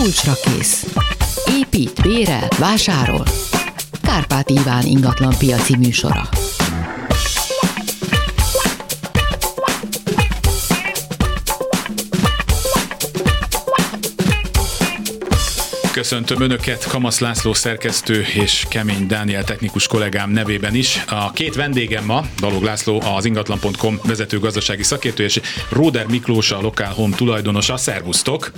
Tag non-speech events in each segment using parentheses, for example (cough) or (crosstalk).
kulcsra kész. Épít, bérel, vásárol. Kárpát Iván ingatlan piaci műsora. Köszöntöm Önöket, Kamasz László szerkesztő és Kemény Dániel technikus kollégám nevében is. A két vendégem ma, Balog László, az ingatlan.com vezető gazdasági szakértő, és Róder Miklós, a Lokál Home tulajdonosa. Szervusztok!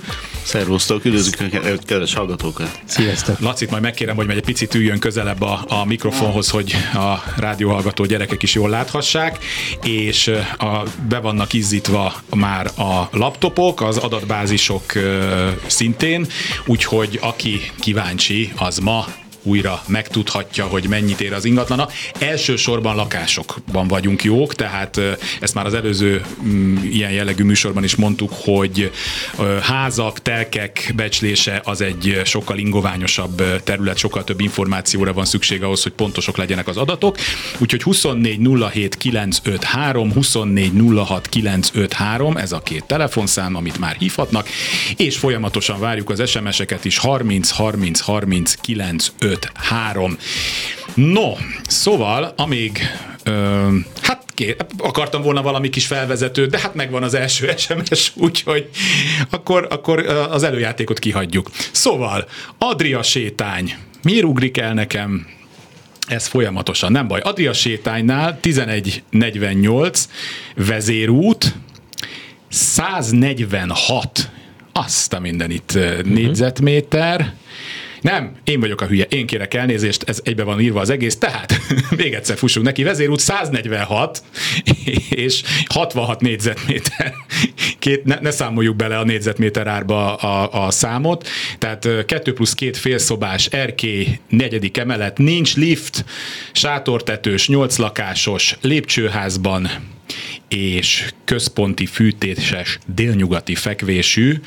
Szervusztok, üdvözlük Önöket, kedves hallgatókat! Sziasztok! Lacit majd megkérem, hogy egy picit üljön közelebb a, a mikrofonhoz, hogy a rádióhallgató gyerekek is jól láthassák, és a, be vannak izzítva már a laptopok, az adatbázisok szintén, úgyhogy aki kíváncsi, az ma újra megtudhatja, hogy mennyit ér az ingatlana. Elsősorban lakásokban vagyunk jók, tehát ezt már az előző mm, ilyen jellegű műsorban is mondtuk, hogy házak, telkek becslése az egy sokkal ingoványosabb terület, sokkal több információra van szükség ahhoz, hogy pontosok legyenek az adatok. Úgyhogy 24 07 953, 24 06 953, ez a két telefonszám, amit már hívhatnak, és folyamatosan várjuk az SMS-eket is 30 30 30 95 5-3. No, szóval, amíg ö, hát kér, akartam volna valami kis felvezetőt, de hát megvan az első (laughs) SMS, úgyhogy akkor, akkor az előjátékot kihagyjuk. Szóval, Adria sétány. Miért ugrik el nekem ez folyamatosan, nem baj. Adria sétánynál 1148 vezérút, 146 azt a mindenit uh-huh. négyzetméter, nem, én vagyok a hülye, én kérek elnézést, ez egybe van írva az egész, tehát (laughs) még egyszer fussunk neki, vezérút 146 (laughs) és 66 négyzetméter. (laughs) Két, ne, ne számoljuk bele a négyzetméter árba a, a számot, tehát 2 plusz 2 félszobás, erkély, negyedik emelet, nincs lift, sátortetős, 8 lakásos, lépcsőházban, és központi fűtéses délnyugati fekvésű,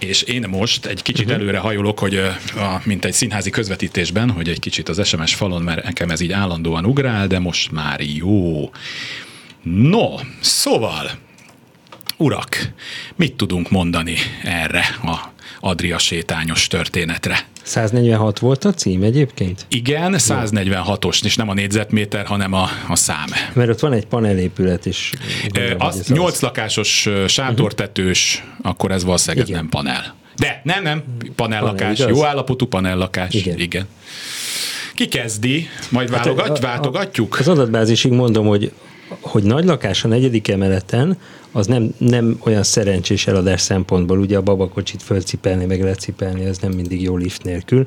és én most egy kicsit uh-huh. előre hajolok, hogy a, mint egy színházi közvetítésben, hogy egy kicsit az SMS falon, mert nekem ez így állandóan ugrál, de most már jó. No, szóval, urak, mit tudunk mondani erre a Adria sétányos történetre? 146 volt a cím egyébként? Igen, 146-os, és nem a négyzetméter, hanem a, a szám. Mert ott van egy panelépület is. E, az 8 az... lakásos sátortetős, uh-huh. akkor ez valószínűleg Igen. nem panel. De nem, nem, panellakás, panel, jó állapotú panellakás. Igen. Igen. Ki kezdi? Majd hát válogat, a, a, váltogatjuk? Az adatbázisig mondom, hogy hogy nagy lakás a negyedik emeleten, az nem, nem olyan szerencsés eladás szempontból, ugye a babakocsit fölcipelni, meg lecipelni, ez nem mindig jó lift nélkül.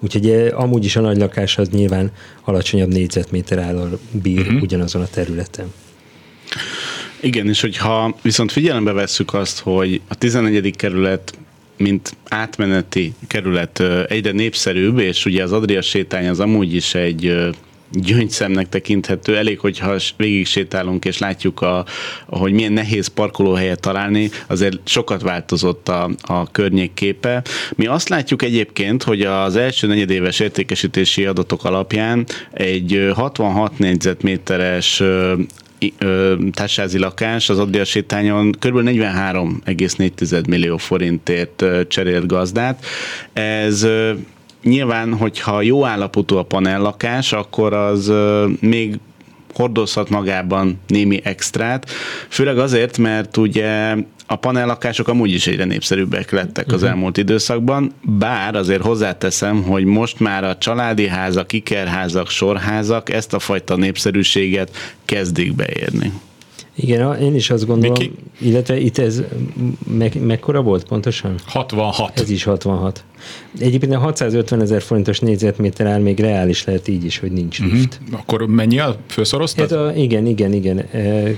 Úgyhogy eh, amúgy is a nagy lakás az nyilván alacsonyabb négyzetméter állal bír uh-huh. ugyanazon a területen. Igen, és hogyha viszont figyelembe vesszük azt, hogy a 11. kerület mint átmeneti kerület eh, egyre népszerűbb, és ugye az Adria sétány az amúgy is egy gyöngyszemnek tekinthető. Elég, hogyha végig sétálunk és látjuk, a, hogy milyen nehéz parkolóhelyet találni, azért sokat változott a, a környék képe. Mi azt látjuk egyébként, hogy az első negyedéves értékesítési adatok alapján egy 66 négyzetméteres társázi lakás az Adria sétányon kb. 43,4 millió forintért cserélt gazdát. Ez nyilván, hogyha jó állapotú a panellakás, akkor az még hordozhat magában némi extrát, főleg azért, mert ugye a panellakások amúgy is egyre népszerűbbek lettek az uh-huh. elmúlt időszakban, bár azért hozzáteszem, hogy most már a családi házak, ikerházak, sorházak ezt a fajta népszerűséget kezdik beérni. Igen, én is azt gondolom, Miki? illetve itt ez me- mekkora volt pontosan? 66. Ez is 66. Egyébként a 650 ezer forintos négyzetméter áll még reális lehet így is, hogy nincs uh-huh. lift. Akkor mennyi a főszoroztad? Ez a, igen, igen, igen. E,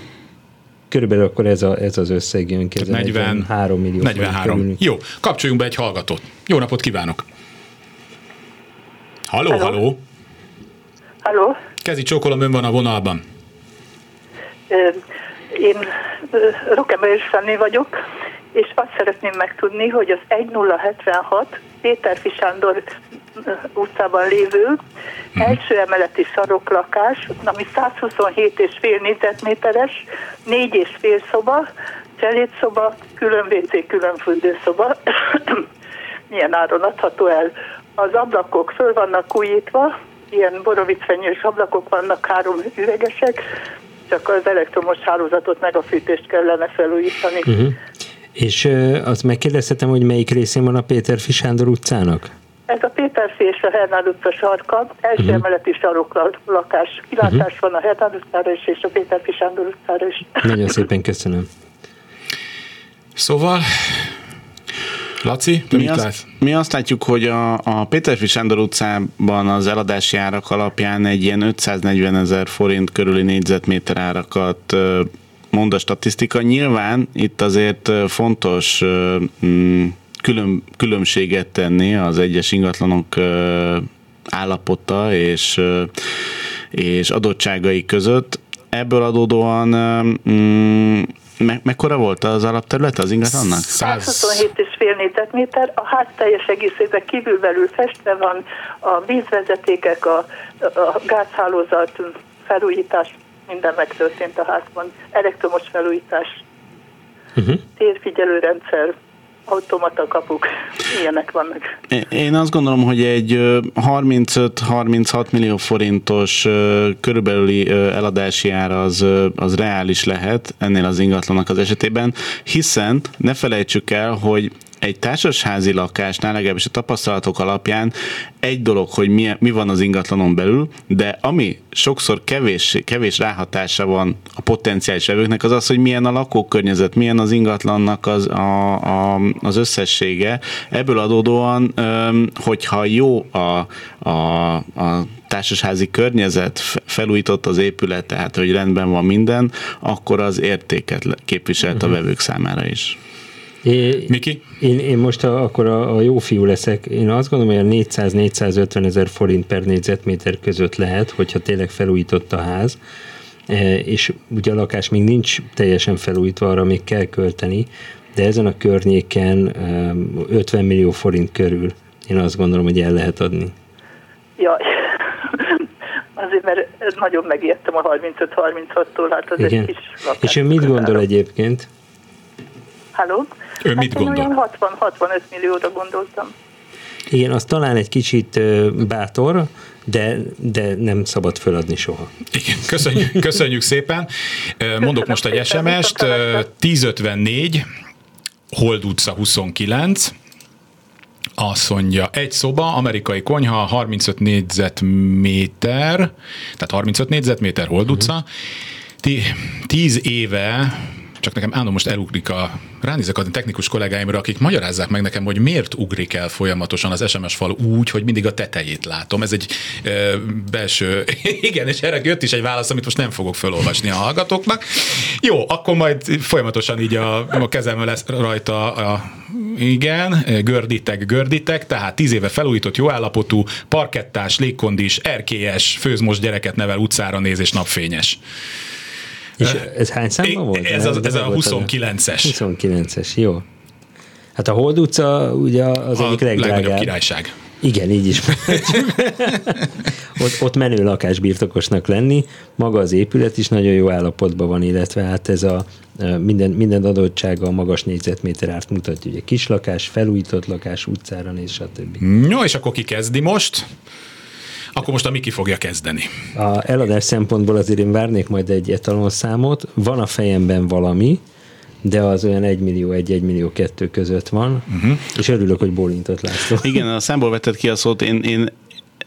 körülbelül akkor ez, a, ez az összeg jön ki. 43 millió. 43. Jó, kapcsoljunk be egy hallgatót. Jó napot kívánok! Halló, halló! Halló! halló. Kezi csókolom, ön van a vonalban. Én Rokemeyer Sanni vagyok, és azt szeretném megtudni, hogy az 1076 Péter Sándor utcában lévő uh-huh. első emeleti saroklakás, ami 127 és fél négyzetméteres, négy és fél szoba, cselédszoba, külön WC, külön fürdőszoba. (coughs) milyen áron adható el. Az ablakok föl vannak újítva, ilyen borovicfenyős ablakok vannak, három üvegesek, csak az elektromos hálózatot meg a fűtést kellene felújítani. Uh-huh. És uh, azt megkérdezhetem, hogy melyik részén van a Péter Fisándor utcának? Ez a Péter és a Hernán utca sarka, első uh-huh. emeleti sarok lakás. Kilátás uh-huh. van a Hernán utcára is, és a Péter Fisándor utcára is. Nagyon szépen köszönöm. Szóval Laci, mi azt, mi azt látjuk, hogy a, a Péterfi Sándor utcában az eladási árak alapján egy ilyen 540 ezer forint körüli négyzetméter árakat mond a statisztika. Nyilván itt azért fontos mm, külön, különbséget tenni az egyes ingatlanok állapota és, és adottságai között. Ebből adódóan mm, me- mekkora volt az alapterület az ingatlannak? 127,5 négyzetméter, a ház teljes egészében kívülbelül festve van, a vízvezetékek, a, a gázhálózat felújítás, minden megtörtént a házban, elektromos felújítás, uh-huh. térfigyelőrendszer, automata kapuk, ilyenek vannak. Én azt gondolom, hogy egy 35-36 millió forintos körülbelüli eladási ára az, az reális lehet ennél az ingatlanak az esetében, hiszen ne felejtsük el, hogy egy társasházi lakásnál, legalábbis a tapasztalatok alapján egy dolog, hogy mi, mi van az ingatlanon belül, de ami sokszor kevés, kevés ráhatása van a potenciális vevőknek, az az, hogy milyen a lakókörnyezet, milyen az ingatlannak az, a, a, az összessége. Ebből adódóan, hogyha jó a, a, a társasházi környezet, felújított az épület, tehát hogy rendben van minden, akkor az értéket képviselt a mhm. vevők számára is. É, Miki? Én, én most a, akkor a, a jó fiú leszek. Én azt gondolom, hogy a 400-450 ezer forint per négyzetméter között lehet, hogyha tényleg felújított a ház, e, és ugye a lakás még nincs teljesen felújítva, arra még kell költeni, de ezen a környéken 50 millió forint körül én azt gondolom, hogy el lehet adni. Jaj, (laughs) azért, mert nagyon megijedtem a 35-36-tól, hát az Igen. egy kis lakás. És ő mit gondol egyébként? Halló? Ő hát mit én gondol? olyan 60-65 millióra gondoltam. Igen, az talán egy kicsit bátor, de, de nem szabad föladni soha. Igen, köszönjük, köszönjük szépen. Mondok most egy SMS-t, 1054, Hold utca 29, azt mondja, egy szoba, amerikai konyha, 35 négyzetméter, tehát 35 négyzetméter Hold utca, 10 éve csak nekem állandóan most elugrik a, ránézek a technikus kollégáimra, akik magyarázzák meg nekem, hogy miért ugrik el folyamatosan az SMS fal úgy, hogy mindig a tetejét látom. Ez egy e, belső, (laughs) igen, és erre jött is egy válasz, amit most nem fogok felolvasni a hallgatóknak. Jó, akkor majd folyamatosan így a, a kezem lesz rajta a, igen, görditek, görditek, tehát tíz éve felújított, jó állapotú, parkettás, légkondis, erkélyes, főzmos gyereket nevel, utcára néz és napfényes. És ez hány számban volt? Ez, az, ez a 29-es. 29-es, jó. Hát a Hold utca ugye az a egyik legdrágább. királyság. Igen, így is. (laughs) ott, ott menő lakásbirtokosnak lenni, maga az épület is nagyon jó állapotban van, illetve hát ez a minden, minden adottsága a magas négyzetméter árt mutatja, ugye kislakás, felújított lakás, utcára néz, stb. Jó, és akkor ki kezdi most? Akkor most a Miki fogja kezdeni. A eladás szempontból azért én várnék majd egy etalon számot. Van a fejemben valami, de az olyan 1 millió 1, 1 millió 2 között van, uh-huh. és örülök, hogy bólintott László. Igen, a számból vetett ki a szót, én, én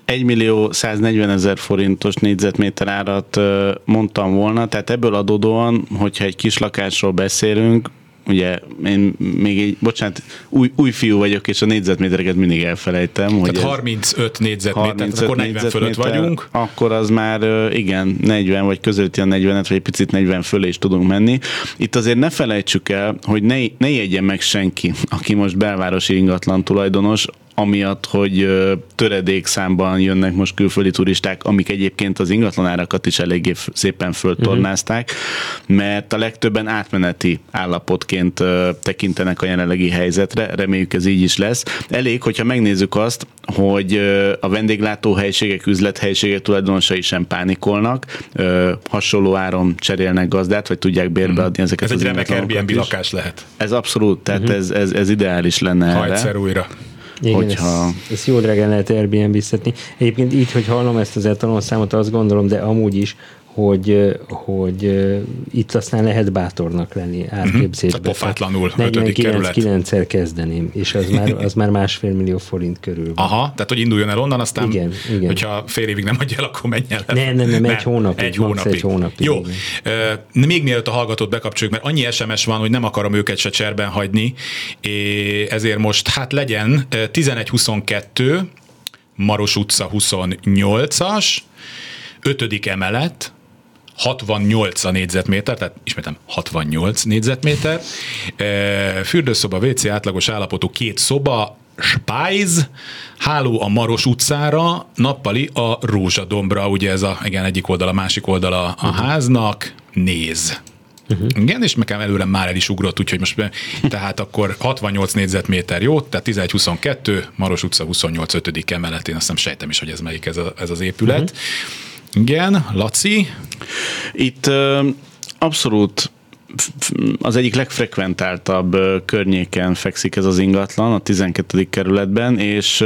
1 millió 140 ezer forintos négyzetméter árat mondtam volna, tehát ebből adódóan, hogyha egy kis lakásról beszélünk, ugye én még egy, bocsánat, új, új fiú vagyok, és a négyzetmétereket mindig elfelejtem. Tehát hogy 35 négyzetméter, 35 akkor 40 fölött vagyunk. Akkor az már igen, 40 vagy közötti a 40 vagy egy picit 40 fölé is tudunk menni. Itt azért ne felejtsük el, hogy ne, ne jegyen meg senki, aki most belvárosi ingatlan tulajdonos, amiatt, hogy töredék számban jönnek most külföldi turisták, amik egyébként az ingatlanárakat is eléggé szépen föltornázták, mert a legtöbben átmeneti állapotként tekintenek a jelenlegi helyzetre, reméljük ez így is lesz. Elég, hogyha megnézzük azt, hogy a vendéglátóhelyiségek, üzlethelyiségek tulajdonosai sem pánikolnak, hasonló áron cserélnek gazdát, vagy tudják bérbeadni mhm. ezeket ez az egy remek Airbnb lakás lehet. Ez abszolút, tehát uh-huh. ez, ez, ez ideális lenne ha erre. egyszer újra. Igen, hogyha... ezt, ezt jó drágán lehet Airbnb-szetni. Egyébként így, hogy hallom ezt az etalon számot, azt gondolom, de amúgy is, hogy, hogy itt aztán lehet bátornak lenni árképzésben. Uh-huh. Pofátlanul, ötödik kerület. 9-9-szer kezdeném, és az már, az már másfél millió forint körül. Aha, tehát hogy induljon el onnan, aztán Igen, igen. hogyha fél évig nem adja el, akkor menjen el. Nem, nem, nem, egy hónapig, Egy hónapig. egy hónapig, Jó, igen. Még mielőtt a hallgatót bekapcsoljuk, mert annyi SMS van, hogy nem akarom őket se cserben hagyni, ezért most hát legyen ö, 11-22, Maros utca 28-as, 5. emelet, 68 a négyzetméter, tehát ismétem 68 négyzetméter, E, fürdőszoba, WC átlagos állapotú két szoba, Spájz, háló a Maros utcára, nappali a Rózsadombra, ugye ez a, igen, egyik oldala, másik oldala a háznak, néz. Uh-huh. Igen, és nekem előre már el is ugrott, úgyhogy most tehát akkor 68 négyzetméter jó, tehát 11-22, Maros utca 28 5. emeletén, azt hiszem sejtem is, hogy ez melyik ez, a, ez az épület. Uh-huh. Igen, Laci, Itt abszolút az egyik legfrekventáltabb környéken fekszik ez az ingatlan, a 12. kerületben, és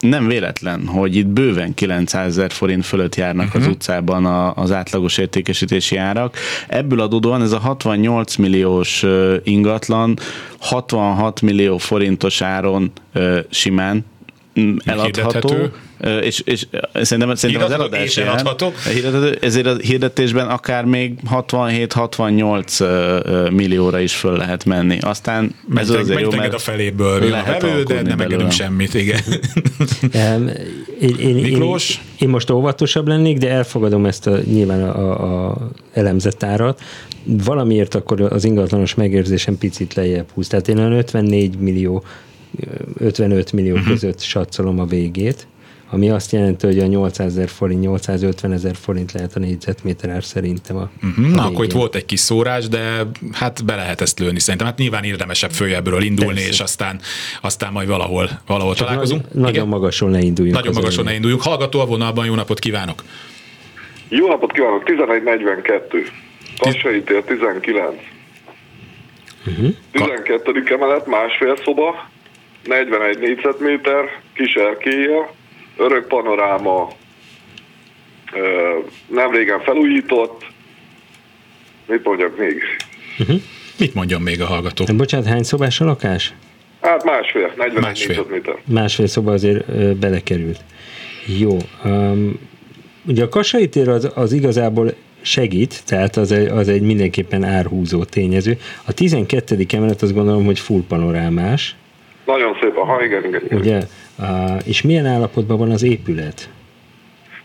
nem véletlen, hogy itt bőven 900 ezer forint fölött járnak uh-huh. az utcában a, az átlagos értékesítési árak. Ebből adódóan ez a 68 milliós ingatlan 66 millió forintos áron simán eladható, Hirdethető. Ö, és, és szerintem, szerintem az eladás eladható. Hirdethető, ezért a hirdetésben akár még 67-68 millióra is föl lehet menni. Aztán ez menj, azért menj jó, mert a feléből, jön a lehet vevő, de nem engedünk semmit, igen. (laughs) Én, én, Miklós? Én, én most óvatosabb lennék, de elfogadom ezt a, nyilván a, a elemzett árat. Valamiért akkor az ingatlanos megérzésem picit lejjebb húz. Tehát én olyan 54 millió, 55 millió uh-huh. között satszolom a végét, ami azt jelenti, hogy a 800 ezer forint, 850 ezer forint lehet a négyzetméter ár szerintem a, Mhm, a Na, akkor itt végén. volt egy kis szórás, de hát be lehet ezt lőni szerintem. Hát nyilván érdemesebb följebbről indulni, Persze. és aztán, aztán majd valahol, valahol Csak találkozunk. Nagy, nagyon Igen? magason ne induljunk. Nagyon magason ne induljunk. Hallgató a vonalban, jó napot kívánok! Jó napot kívánok, 1142. Kassai tér 19. Uh-huh. 12. emelet, másfél szoba, 41 négyzetméter, kis erkélye, örök panoráma, nem régen felújított, mit mondjak még? Mit mondjon még a hallgató? De bocsánat, hány szobás a lakás? Hát másfél, 41 Másfél. négyzetméter. Másfél szoba azért ö, belekerült. Jó. Um, ugye a Kassai tér az, az igazából segít, tehát az egy, az egy mindenképpen árhúzó tényező. A 12. emelet azt gondolom, hogy full panorámás, Nagyon szép, ha igen, igen. igen. ugye? Uh, és milyen állapotban van az épület?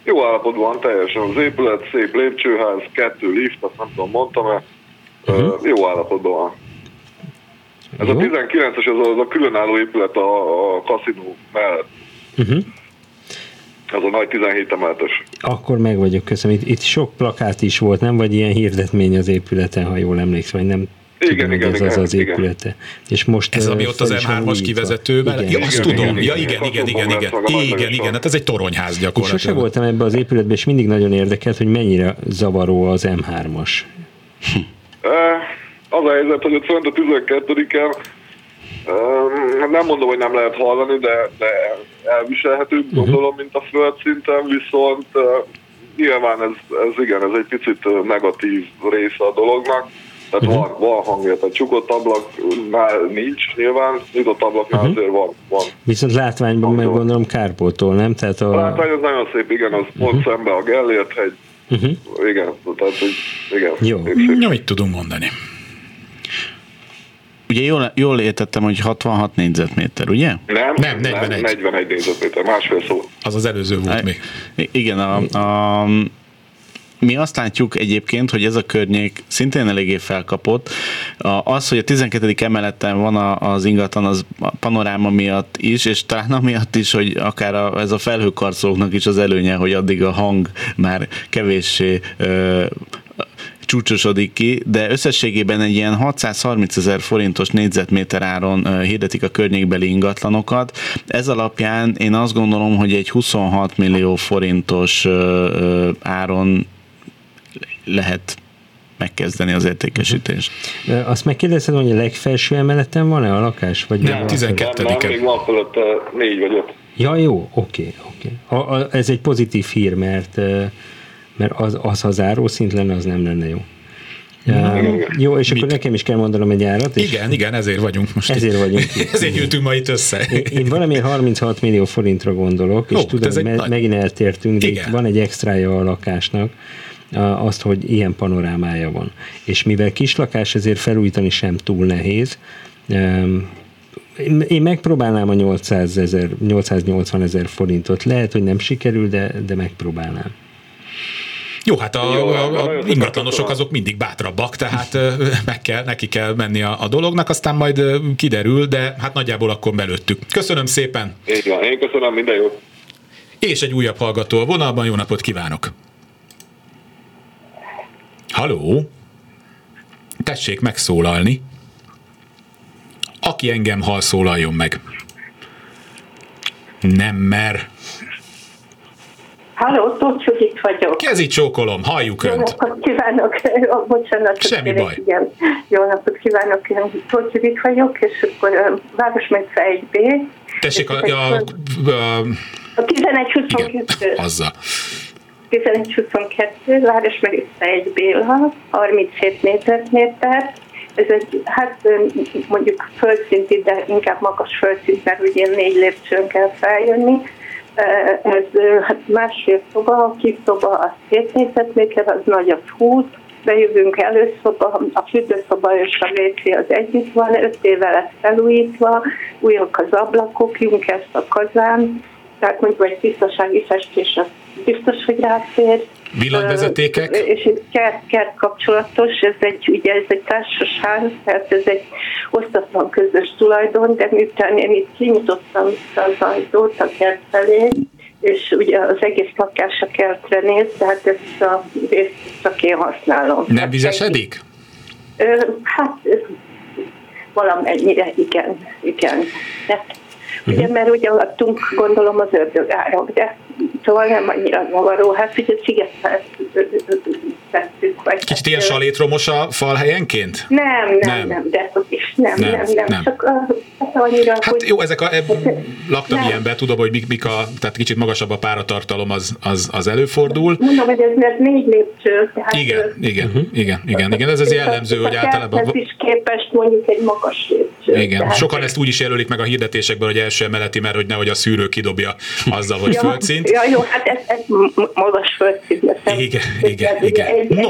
Jó állapotban van teljesen az épület, szép lépcsőház, kettő lift, azt nem tudom, mondtam-e. Uh-huh. Jó állapotban van. Ez Jó. a 19-es, ez az a különálló épület a, a kaszinó mellett. Uh-huh. Ez a nagy 17 emeletes. Akkor meg vagyok, köszönöm. Itt, itt sok plakát is volt, nem? Vagy ilyen hirdetmény az épületen, ha jól emlékszem, vagy nem Igen, tudom, igen, hogy ez az igen, az igen. épülete. És most Ez ami ott az fel is van M3-as újítva. kivezetővel? Igen. Ja, azt Igen, tudom. igen, Ja, igen. igen, igen, igen, igen. Igen. Hát ez egy toronyház gyakorlatilag. sose voltam ebbe az épületbe, és mindig nagyon érdekelt, hogy mennyire zavaró az M3-as. E, Az a helyzet, hogy ott fönt a 12-en e, nem mondom, hogy nem lehet hallani, de, de elviselhető, Mhm. gondolom, mint a földszinten, viszont e, nyilván ez, ez igen, ez egy picit negatív része a dolognak. Tehát Mhm. van, van hangja, tehát csukott ablaknál nincs nyilván, nyitott ablaknál Mhm. azért van. van. Viszont látványban meg Gondolom. kárpótol, nem? Tehát A a... látvány az nagyon szép, igen, az pont szembe a Gellért hegy. Uh-huh. Igen, tehát hogy igen. Jó. szép. Ja, mit tudunk mondani? Ugye jól, jól értettem, hogy 66 négyzetméter, ugye? Nem, Nem, 41. 41 négyzetméter, másfél szó. Az az előző volt még. I- Igen, a, a, mi azt látjuk egyébként, hogy ez a környék szintén eléggé felkapott. Az, hogy a 12. emeleten van az ingatlan, az panoráma miatt is, és talán amiatt is, hogy akár a, ez a felhőkarcolóknak is az előnye, hogy addig a hang már kevéssé ö, csúcsosodik ki, de összességében egy ilyen 630 ezer forintos négyzetméter áron hirdetik a környékbeli ingatlanokat. Ez alapján én azt gondolom, hogy egy 26 millió forintos áron lehet megkezdeni az értékesítést. Azt megkérdezted, hogy a legfelső emeleten van-e a lakás? Vagy Nem, valahol 12. Nem, nem, még van fölött négy vagy öt. Ja, jó, oké, oké. A- a- Ez egy pozitív hír, mert, mert az, az ha zárószint lenne, az nem lenne jó. Ja, jó, és akkor Mit? nekem is kell mondanom egy árat, és Igen, igen, ezért vagyunk most. itt. ezért vagyunk itt. (laughs) Ezért gyűltünk ma itt össze. Én, én valamiért 36 millió forintra gondolok, és Ó, tudom, egy me- nagy- megint eltértünk, de itt Igen. van egy extrája a lakásnak, azt, hogy ilyen panorámája van. És mivel kislakás, ezért felújítani sem túl nehéz. Én- megpróbálnám a 800 ezer, 880 ezer forintot. Lehet, hogy nem sikerül, de, de megpróbálnám. Jó, hát a, Jó, a, a ingatlanosok azok mindig bátrabbak, tehát meg kell, neki kell menni a, a dolognak, aztán majd kiderül, de hát nagyjából akkor belőttük. Köszönöm szépen, Így van, én köszönöm, minden jót. és egy újabb hallgató a vonalban, jó napot kívánok! Haló? Tessék megszólalni. Aki engem hall, szólaljon meg. Nem mer. Halló, Tóth Judit vagyok. Kezi csókolom, halljuk Jó önt. napot kívánok! Ó, Bocsánat, Semmi kérek, baj. Igen. Jó napot kívánok, én Tóth Judit vagyok, és akkor Városmegysze 1B. Tessék, a, a, akkor a, a 1122, igen, azzal. 1122, Városmegysze 1 Béla, 37 négyzetméter. Ez egy, hát mondjuk földszinti, de inkább magas földszint, mert ugye négy lépcsőn kell feljönni. Ez hát másfél szoba, a kis szoba az 7 négyzetméter, az nagy az 20, bejövünk előszoba, a fürdőszoba és a WC az együtt van, 5 éve lesz felújítva, újak az ablakok, Junkers a kazán, tehát mondjuk egy tisztasági festés az biztos, hogy ráfér. Villanyvezetékek? És egy kert, kert kapcsolatos, ez egy, ugye ez egy társasház, tehát ez egy osztatlan közös tulajdon, de miután én itt kinyitottam itt az ajtót a kert felé, és ugye az egész lakás a kertre néz, tehát ezt a részt csak én használom. Nem Hát vizesedik? Hát valamennyire igen, igen. De, ugye, mert ugye alattunk gondolom az ördögárok, de szóval nem annyira zavaró. Hát ugye szigetet tettük. Vagy Kicsit ilyen salétromos a fal helyenként? Nem, nem, Nem. nem, de hogy is nem, Nem, nem, nem, nem. Csak hát annyira, Hát hogy... jó, ezek a, eb, laktam Nem. ilyenben, tudom, hogy mik, mik a, tehát kicsit magasabb a páratartalom, az, az, az előfordul. Mondom, hogy ez, ez négy lépcső. Tehát, Igen, ö, igen, igen, igen, igen, ez az jellemző, hogy általában... Ez is képest mondjuk egy magas lépcső. Igen, Tehát- sokan ezt úgy is jelölik meg a hirdetésekben, hogy első emeleti, mert hogy nehogy a szűrő kidobja azzal, hogy Ja, földszint. Ja, jó, hát ez, ez magas földszint. lesz. Igen, igen, igen. egy- No,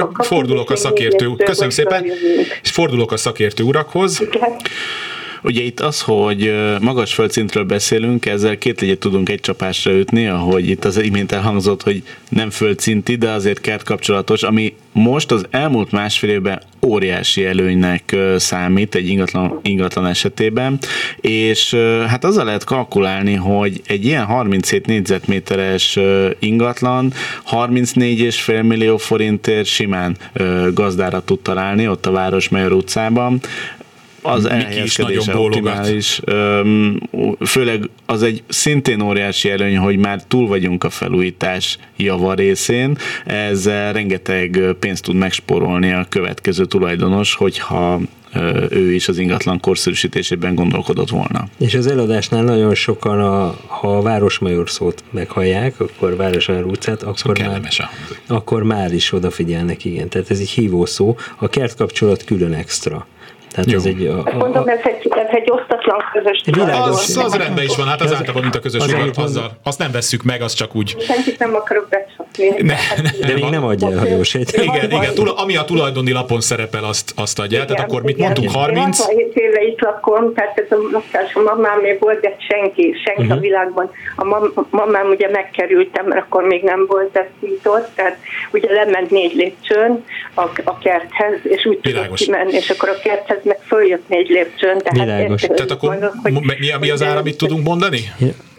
akkor fordulok a szakértő. Köszönöm szépen, és fordulok a szakértő urakhoz. Igen. Ugye itt az, hogy magas földszintről beszélünk, ezzel két legyet tudunk egy csapásra ütni, ahogy itt az imént elhangzott, hogy nem földszinti, de azért kert kapcsolatos, ami most az elmúlt másfél évben óriási előnynek számít egy ingatlan, ingatlan esetében, és hát azzal lehet kalkulálni, hogy egy ilyen 37 négyzetméteres ingatlan 34,5 millió forintért simán gazdára tud találni ott a Városmajor utcában az Miki is elhelyezkedése optimális, öm, főleg az egy szintén óriási előny, hogy már túl vagyunk a felújítás java részén, ezzel rengeteg pénzt tud megspórolni a következő tulajdonos, hogyha ő is az ingatlan korszerűsítésében gondolkodott volna. És az eladásnál nagyon sokan, a, ha a Városmajor szót meghallják, akkor Városmajor utcát, akkor már, Kellemes a akkor már is odafigyelnek, igen. Tehát ez egy hívó szó. A kert kapcsolat külön extra. Tehát Jó. ez egy... A, a, Mondom, ez egy, ez egy osztatlan közös Világos. Az, az rendben is van, hát az általában, mint a közös az, ugat, azzal, azt nem vesszük meg, az csak úgy. Senkit nem akarok becsapni. Ne, de még nem adja el, ha jól sejtem. Igen, igen, tula, ami a tulajdoni lapon szerepel, azt, azt adja el. Tehát akkor mit igen. mondtunk, Én 30? 67 éve itt lakom, tehát ez a lakás a mamámé volt, de senki, senki Mhm. uh-huh. a világban. A mam- mamám ugye megkerültem, mert akkor még nem volt ez nyitott, tehát ugye lement négy lépcsőn a, a kerthez, és úgy tudott Világos. kimenni, és akkor a kerthez meg följött négy lépcsőn. Tehát Világos. Tehát akkor mondok, hogy- mi, mi, mi az ára, amit tudunk mondani?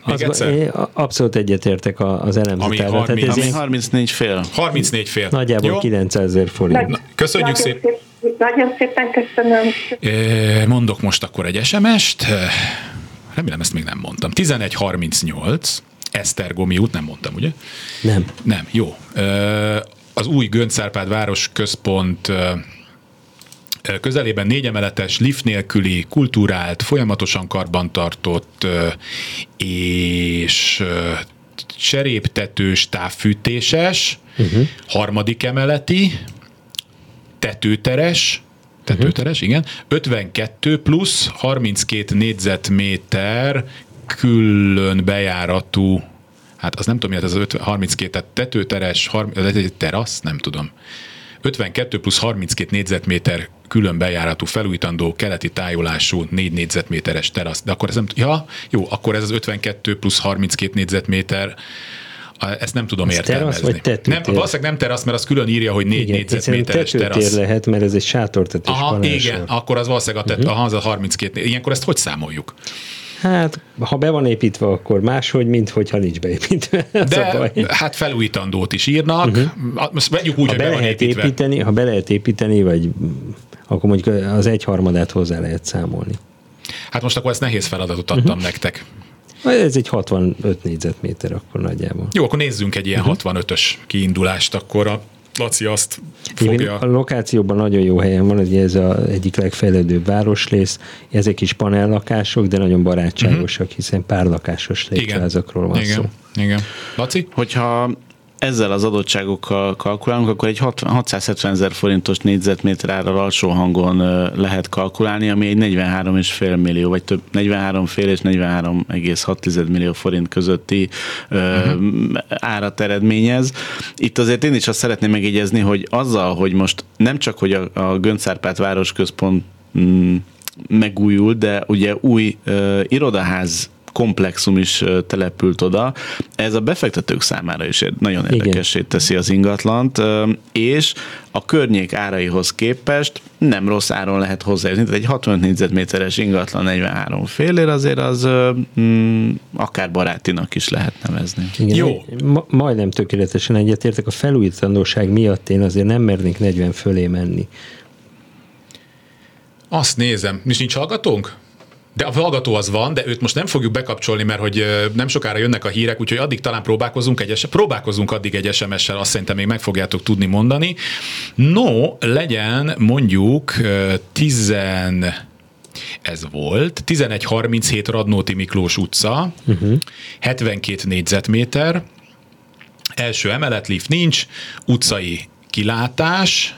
Még Az, én abszolút egyetértek a- az Ami elemzőtárral. Tehát 30. ez Ami ilyen 34 fél. 34 fél. nagyjából Jó? 900 ezer forint. Nagy- Köszönjük nagyon szépen. szép- Nagyon szépen köszönöm. Mondok most akkor egy SMS-t. Remélem ezt még nem mondtam. 1138, Esztergomi út, nem mondtam, ugye? Nem. Nem, jó. Az új Göncárpád város központ közelében négy emeletes, lift nélküli, kultúrált, folyamatosan karbantartott és cseréptetős, távfűtéses, uh-huh. harmadik emeleti, tetőteres, tetőteres, uh-huh. igen, 52 plusz 32 négyzetméter külön bejáratú hát az nem tudom, mi ez az 50, 32, tehát tetőteres, ez egy terasz, nem tudom. 52 plusz 32 négyzetméter külön bejáratú, felújítandó, keleti tájolású 4 négyzetméteres terasz. De akkor ez nem, ja, jó, akkor ez az 52 plusz 32 négyzetméter ezt nem tudom ez értelmezni. Terasz vagy tetőtér? Nem, valószínűleg nem terasz, mert az külön írja, hogy 4 négyzetméteres terasz. lehet, mert ez egy sátortetés Aha, igen, akkor az valószínűleg a, tet, uh-huh. aha, az a 32. Ilyenkor ezt hogy számoljuk? Hát, ha be van építve, akkor máshogy, mint hogyha nincs beépítve. (laughs) De a baj. hát felújítandót is írnak. Uh-huh. Most vegyük úgy, ha hogy be, be lehet építve. építeni, ha be lehet építeni, vagy akkor mondjuk az egyharmadát hozzá lehet számolni. Hát most akkor ezt nehéz feladatot adtam uh-huh. nektek. Ez egy 65 négyzetméter akkor nagyjából. Jó, akkor nézzünk egy ilyen uh-huh. 65-ös kiindulást, akkor a Laci azt fogja... A lokációban nagyon jó helyen van, ugye ez az egyik legfejlődőbb városrész, ezek is panellakások, de nagyon barátságosak, uh-huh. hiszen párlakásos létszázakról van Igen. szó. Igen. Laci? Hogyha ezzel az adottságokkal kalkulálunk, akkor egy 670 ezer forintos négyzetméter ára alsó hangon lehet kalkulálni, ami egy 43,5 millió, vagy több 43,5 és 43,6 millió forint közötti uh-huh. árat eredményez. Itt azért én is azt szeretném megjegyezni, hogy azzal, hogy most nem csak, hogy a, a Göncárpát városközpont mm, megújul, de ugye új uh, irodaház komplexum is települt oda. Ez a befektetők számára is nagyon érdekessé teszi az ingatlant, és a környék áraihoz képest nem rossz áron lehet hozzájuzni. Tehát egy 65 négyzetméteres ingatlan 43 félér azért az mm, akár barátinak is lehet nevezni. Igen, Jó. Ma, majdnem tökéletesen egyetértek. A felújítandóság miatt én azért nem mernék 40 fölé menni. Azt nézem. És nincs hallgatónk? De a hallgató az van, de őt most nem fogjuk bekapcsolni, mert hogy nem sokára jönnek a hírek, úgyhogy addig talán próbálkozunk egy próbálkozunk addig egy SMS-sel, azt szerintem még meg fogjátok tudni mondani. No, legyen mondjuk 10 ez volt, 1137 Radnóti Miklós utca, uh-huh. 72 négyzetméter, első emelet, lift nincs, utcai kilátás,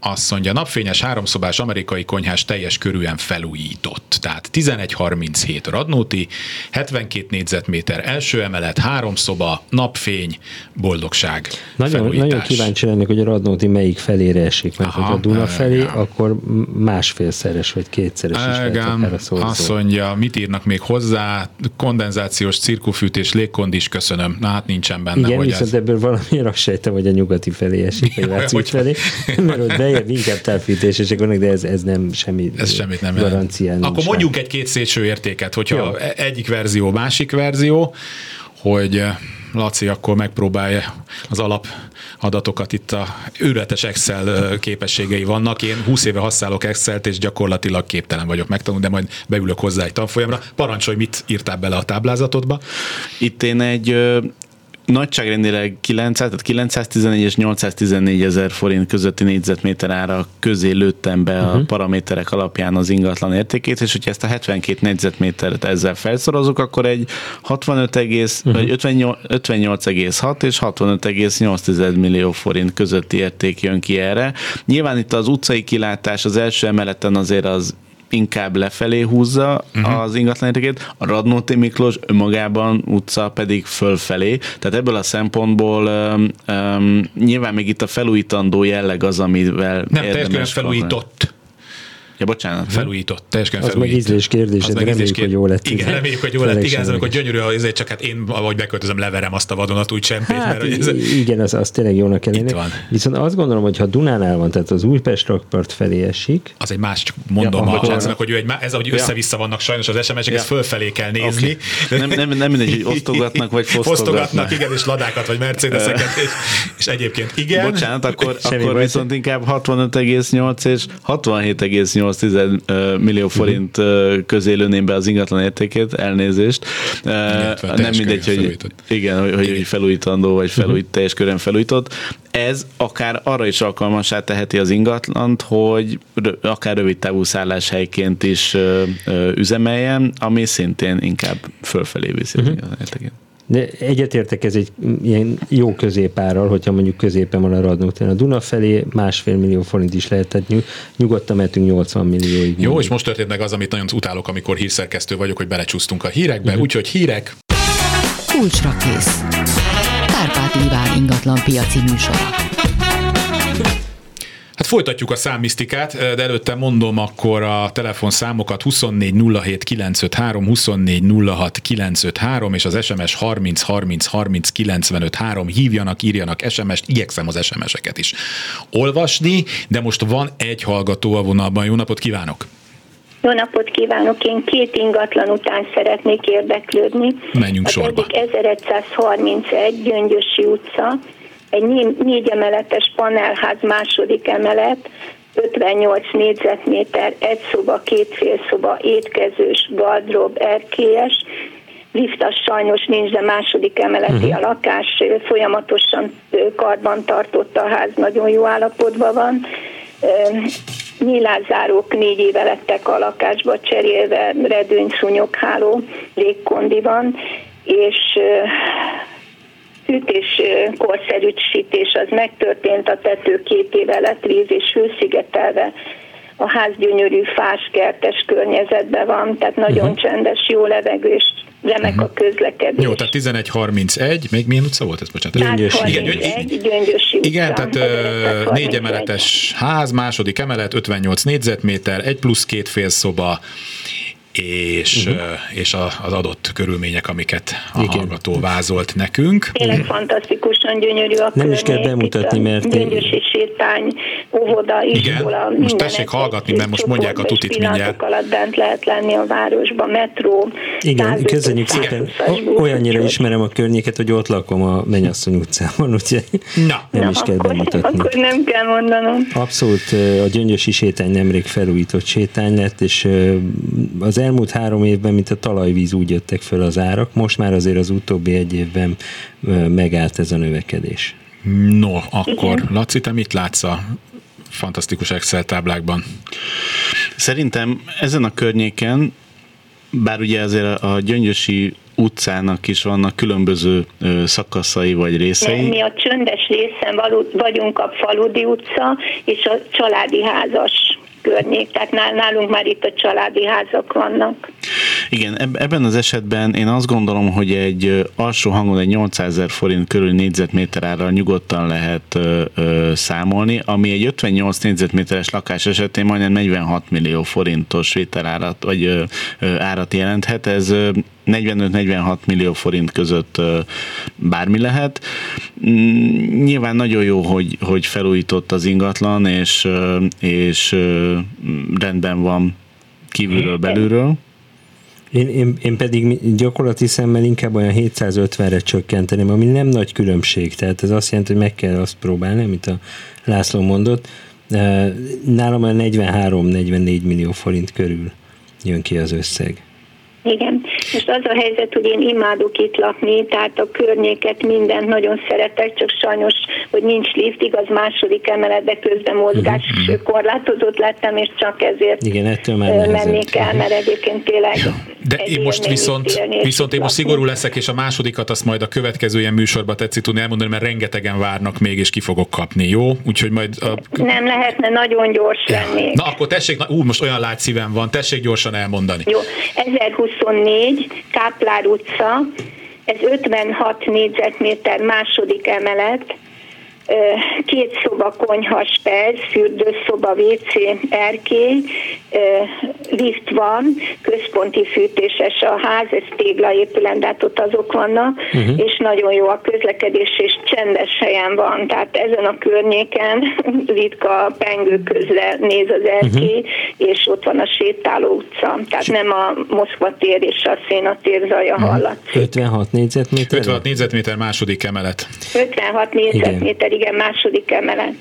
azt mondja, napfényes háromszobás amerikai konyhás teljes körűen felújított. Tehát 1137 Radnóti, 72 négyzetméter első emelet, három szoba, napfény, boldogság, Nagyon, nagyon kíváncsi lennék, hogy a Radnóti melyik felére esik, mert Aha, ha a Duna felé, igen. akkor másfélszeres vagy kétszeres is igen, lehet Azt mondja, mit írnak még hozzá, kondenzációs cirkufűtés, légkondis, köszönöm. Na hát nincsen benne. Igen, hogy viszont ez... ebből valamiért (laughs) azt sejtem, hogy a nyugati felé esik, vagy (laughs) Váci felé, mert ott lejjebb inkább távfűtésesek vannak, de ez, ez nem semmi ez semmit nem garancia. Akkor mondjuk egy-két szélső értéket, hogyha Jó. egyik verzió, másik verzió, hogy eh, Laci akkor megpróbálja az alap adatokat itt a őrületes Excel eh, képességei vannak. Én 20 éve használok Excel-t, és gyakorlatilag képtelen vagyok megtanulni, de majd beülök hozzá egy tanfolyamra. Parancsolj, mit írtál bele a táblázatodba? Itt én egy nagyságrendileg 900, tehát 914 és 814 ezer forint közötti négyzetméter ára közé lőttem be uh-huh. a mhm. paraméterek alapján az ingatlan értékét, és hogyha ezt a 72 négyzetmétert ezzel felszorozunk, akkor egy 65, egész, uh-huh. vagy 58,6 és 65,8 millió forint közötti érték jön ki erre. Nyilván itt az utcai kilátás az első emeleten azért az inkább lefelé húzza uh-huh. az ingatlanértékét, a Radnóti Miklós önmagában utca pedig fölfelé. Tehát ebből a szempontból um, um, nyilván még itt a felújítandó jelleg az, amivel Nem, érdemes felújított. Ja, bocsánat. Felújított, teljesen felújított. Az meg ízlés kérdése, de reméljük, hogy jó lett. Igen, reméljük, hogy jó lett. Igen, amikor gyönyörű, azért csak hát én, ahogy beköltözöm, leverem azt a vadonatúj csempét. Hát, mert, ez... Igen, az, az tényleg jónak kell lenni. Viszont azt gondolom, hogy ha Dunánál van, tehát az Újpest rakpart felé esik. Az egy más, csak mondom ja, a Csáncnak, hogy ő egy, ez, hogy össze-vissza vannak sajnos az SMS-ek, ja. ezt fölfelé kell nézni. Okay. Nem, nem, nem mindegy, hogy osztogatnak, vagy fosztogatnak. Fosztogatnak, igen, és ladákat, vagy mercedeseket, és, és egyébként igen. Bocsánat, akkor, akkor viszont inkább 65,8 és 67,8 2,8 millió forint közé lőném be az ingatlan értékét, elnézést. Illetve Nem mindegy, hogy felújított. igen, hogy, hogy felújítandó, vagy felújít, teljes körön felújított. Ez akár arra is alkalmasá teheti az ingatlant, hogy akár rövid távú szálláshelyként is üzemeljen, ami szintén inkább fölfelé viszi az ingatlan értékét. De egyetértek ez egy ilyen jó középárral, hogyha mondjuk középen van a Radnóten a Duna felé, másfél millió forint is lehet, tehát nyug, nyugodtan mehetünk 80 millióig. Jó, és most történt meg az, amit nagyon utálok, amikor hírszerkesztő vagyok, hogy belecsúsztunk a hírekbe, úgyhogy hírek. Kulcsra kész. Kárpát Iván ingatlan piaci műsora. Folytatjuk a számmisztikát, de előtte mondom akkor a telefonszámokat 24 07 953, 24 06 953 és az SMS 30 30 30 95 3. Hívjanak, írjanak SMS-t, igyekszem az SMS-eket is olvasni, de most van egy hallgató a vonalban. Jó napot kívánok! Jó napot kívánok! Én két ingatlan után szeretnék érdeklődni. Menjünk az sorba. egyik 1131 Gyöngyösi utca, egy né- négy emeletes panelház második emelet, 58 négyzetméter, egy szoba, két félszoba, étkezős, gardrób, erkélyes, lift az sajnos nincs, de második emeleti uh-huh. a lakás, folyamatosan karban tartott a ház, nagyon jó állapotban van. Ö, Nyílászárók négy éve lettek a lakásba cserélve, redőny, szúnyogháló, légkondi van, és ö, korszerűsítés az megtörtént, a tető két éve lett víz és hőszigetelve, a ház gyönyörű fás kertes környezetben van, tehát nagyon uh-huh. csendes, jó levegő, és remek uh-huh. a közlekedés. Jó, tehát 1131, még milyen utca volt ez, bocsánat? Gyöngyösi. Igen, Gyöngy- 131, Gyöngyösi. Igen, tehát ö, 1131. négy emeletes ház, második emelet, 58 négyzetméter, egy plusz két fél szoba, és, uh-huh. és a, az adott körülmények, amiket a Igen. hallgató vázolt nekünk. Tényleg fantasztikusan gyönyörű a Nem is kell bemutatni, mert Gyöngyösi sétány, óvoda, Igen? iskola, Most minden tessék hallgatni, mert most mondják a tutit mindjárt. alatt bent lehet lenni a városba, metró. Igen, 105, köszönjük szépen. 120-as O- olyannyira ismerem a környéket, hogy ott lakom a Mennyasszony utcában, (laughs) úgyhogy Na. nem Na, is kell akkor, bemutatni. Akkor nem kell mondanom. Abszolút a gyöngyösi sétány nemrég felújított sétány lett, és az elmúlt három évben, mint a talajvíz úgy jöttek föl az árak, most már azért az utóbbi egy évben megállt ez a növekedés. No, akkor Laci, te mit látsz a fantasztikus Excel táblákban? Szerintem ezen a környéken, bár ugye azért a Gyöngyösi utcának is vannak különböző szakaszai vagy részei. mi a csöndes részen vagyunk a Faludi utca és a családi házas környék, tehát nál- nálunk már itt a családi házak vannak. Igen, eb- ebben az esetben én azt gondolom, hogy egy alsó hangon egy 800 ezer forint körül négyzetméter árral nyugodtan lehet ö, ö, számolni, ami egy 58 négyzetméteres lakás esetén majdnem 46 millió forintos vételárat, vagy ö, ö, árat jelenthet. Ez ö, 45-46 millió forint között bármi lehet. Mm, Nyilván nagyon jó, hogy, hogy felújított az ingatlan, és, és rendben van kívülről, belülről. Én, én, én pedig gyakorlati szemmel inkább olyan 750-re csökkenteném, ami nem nagy különbség, tehát ez azt jelenti, hogy meg kell azt próbálni, amit a László mondott. Nálam a 43-44 millió forint körül jön ki az összeg. Igen. Most az a helyzet, hogy én imádok itt lakni, tehát a környéket, mindent nagyon szeretek, csak sajnos, hogy nincs lift, igaz második emelet, de közben mozgás korlátozott lettem, és csak ezért Igen, ettől már mennék el, mert egyébként tényleg De egy én most viszont, viszont én most szigorú leszek, és a másodikat azt majd a következő ilyen műsorban tetszik tudni elmondani, mert rengetegen várnak még, és ki fogok kapni, jó? Úgyhogy majd a... Nem lehetne nagyon gyors lenni. Na akkor tessék, na, ú, most olyan lágy szívem van, tessék gyorsan elmondani. Jó, 1024, Káplár utca, ez 56 négyzetméter második emelet, két szoba, konyha, spez, fürdőszoba, WC, erkély, lift van, központi fűtéses a ház, ez téglaépület, de hát ott azok vannak, uh-huh. és nagyon jó a közlekedés, és csendes helyen van, tehát ezen a környéken (laughs) ritka pengő közre néz az erkély, uh-huh. és ott van a sétáló utca, tehát nem a Moszkva tér és a Széna tér zaja hallatszik. 56 négyzetméter? 56 négyzetméter második emelet. 56 négyzetméter, igen. Igen, második emelet.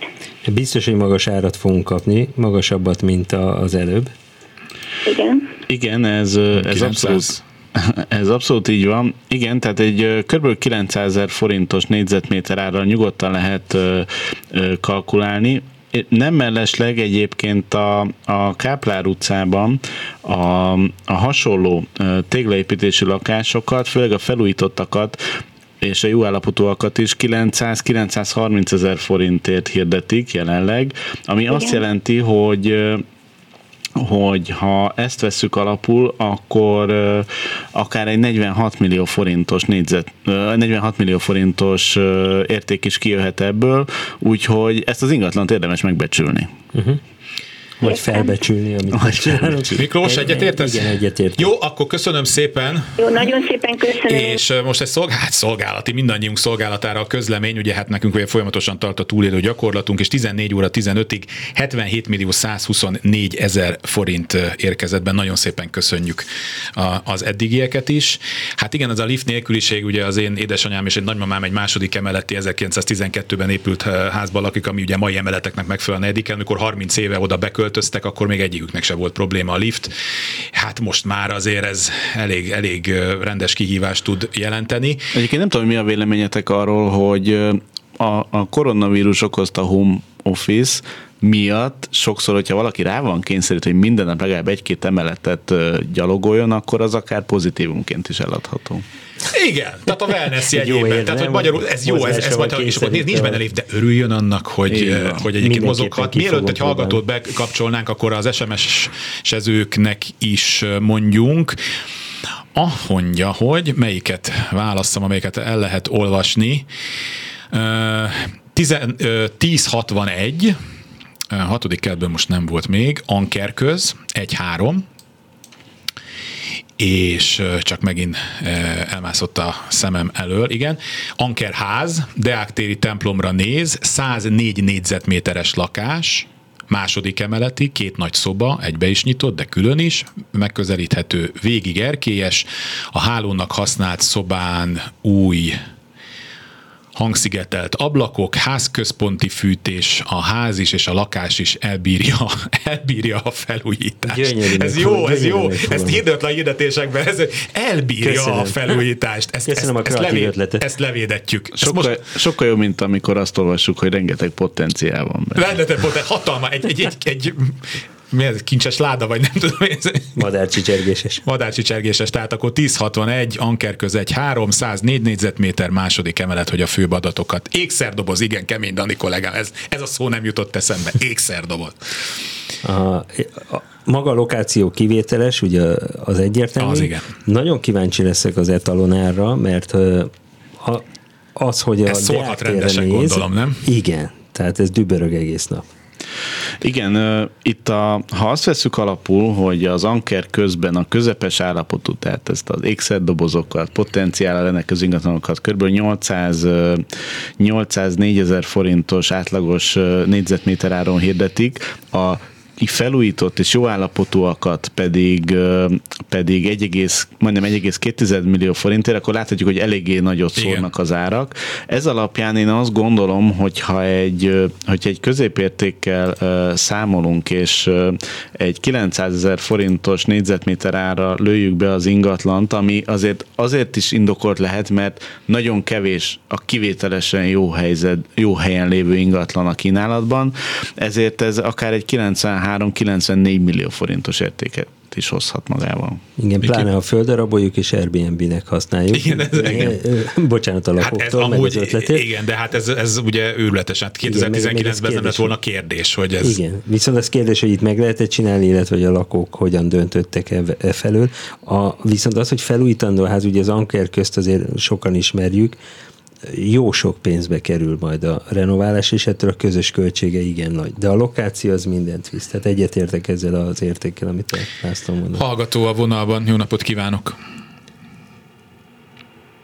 Biztos, hogy magas árat fogunk kapni, magasabbat, mint a, az előbb. Igen. Igen, ez, ez 900. abszolút (laughs) ez abszolút így van. Igen, tehát egy kb. 900 ezer forintos négyzetméter árral nyugodtan lehet kalkulálni. Nem mellesleg egyébként a, a Káplár utcában a, a hasonló téglaépítésű lakásokat, főleg a felújítottakat és a jó állapotúakat is 900-930 ezer forintért hirdetik jelenleg, ami Igen. azt jelenti, hogy hogy ha ezt vesszük alapul, akkor akár egy 46 millió forintos négyzet, ö, 46 millió forintos érték is kijöhet ebből, úgyhogy ezt az ingatlant érdemes megbecsülni. Vagy felbecsülni, amit Vagy csinálunk. Miklós, egyetértesz? Igen, egyetért. Jó, akkor köszönöm szépen. Jó, nagyon szépen köszönöm. És most egy szolg- hát szolgálati, mindannyiunk szolgálatára a közlemény, ugye hát nekünk ugye folyamatosan tart a túlélő gyakorlatunk, és 14 óra 15-ig 77 millió 124 ezer forint érkezett be. Nagyon szépen köszönjük a, az eddigieket is. Hát igen, az a lift nélküliség, ugye az én édesanyám és egy nagymamám egy második emeleti 1912-ben épült házban lakik, ami ugye mai emeleteknek megfelel a negyedik, amikor 30 éve oda beköltöztek, akkor még egyiküknek se volt probléma a lift. Hát most már azért ez elég, elég rendes kihívást tud jelenteni. Egyébként nem tudom, mi a véleményetek arról, hogy a, a koronavírus okozta home office miatt sokszor, hogyha valaki rá van kényszerítve, hogy minden nap legalább egy-két emeletet gyalogoljon, akkor az akár pozitívumként is eladható. Igen, tehát a wellness jegyében. érve, Tehát, hogy magyarul ez jó, ez, ez majd, és akkor nincs benne lift, de örüljön annak, hogy, van. hogy egyébként mozoghat. Mielőtt egy hallgatót bekapcsolnánk, akkor az SMS-ezőknek is mondjunk. Mondja, hogy melyiket válasszam, amelyiket el lehet olvasni. Ö, tizen- ö, 1061, ö, hatodik kerületben most nem volt még, Ankerköz, 1-3, és csak megint elmászott a szemem elől, igen. Ankerház, Deák templomra néz, 104 négyzetméteres lakás, második emeleti, két nagy szoba, egybe is nyitott, de külön is, megközelíthető végig erkélyes, a hálónak használt szobán új hangszigetelt ablakok, házközponti fűtés, a ház is és a lakás is elbírja, (laughs) elbírja a felújítást. Gyönyörűnek ez jó, ez jó. Ezt hirdetlen a hirdetésekben, ez elbírja Köszönöm. a felújítást. Ezt, Köszönöm a ezt, ezt, kreatív levé, ötletet. ezt levédetjük. Ezt Sokkal, most sokkal jobb, mint amikor azt olvassuk, hogy rengeteg potenciál van benne. rengeteg egy hatalma, egy, egy, egy, egy mi ez, kincses láda, vagy nem tudom, ez, Madárcsicsergéses. madárcsicsergéses, tehát akkor 1061, Ankerköz egy 304 négyzetméter második emelet, hogy a főbb adatokat. Ékszerdoboz, igen, kemény Dani kollégám, ez, ez a szó nem jutott eszembe. Ékszerdoboz. A, a, maga a lokáció kivételes, ugye az egyértelmű. Az igen. Nagyon kíváncsi leszek az etalonárra, mert a, az, hogy a Ez szólhat rendesen, gondolom, nem? Igen, tehát ez dübörög egész nap. Igen, itt a, ha azt veszük alapul, hogy az anker közben a közepes állapotú, tehát ezt az ékszerdobozokat, potenciállal rendelkező ingatlanokat kb. 800, ö, 804 ezer forintos átlagos négyzetméter áron hirdetik, a felújított és jó állapotúakat pedig, pedig 1, majdnem 1,2 millió forintért, akkor láthatjuk, hogy eléggé nagyot Igen. szórnak az árak. Ez alapján én azt gondolom, hogyha egy, hogyha egy középértékkel számolunk, és egy 900 ezer forintos négyzetméter ára lőjük be az ingatlant, ami azért, azért is indokolt lehet, mert nagyon kevés a kivételesen jó, helyzet, jó helyen lévő ingatlan a kínálatban, ezért ez akár egy 93-94 millió forintos értéket is hozhat magával. Igen, pláne ha földaraboljuk és Airbnb-nek használjuk. Igen, ez- igen. Bocsánat a Hát ez lakóktól, meg az amúgy, ötletét. igen, de hát ez, ez ugye őrületes. Hát Igen, meg- meg ez 2019-ben ez nem lett kérdés, volna kérdés, hogy ez... Igen, viszont az kérdés, hogy itt meg lehetett csinálni, illetve hogy a lakók hogyan döntöttek e, e felől. A, viszont az, hogy felújítandó ház, ugye az Anker közt azért sokan ismerjük, jó sok pénzbe kerül majd a renoválás, és ettől a közös költsége igen nagy. De a lokáció az mindent visz. Tehát egyetértek ezzel az értékkel, amit László mondott. Hallgató a vonalban, jó napot kívánok!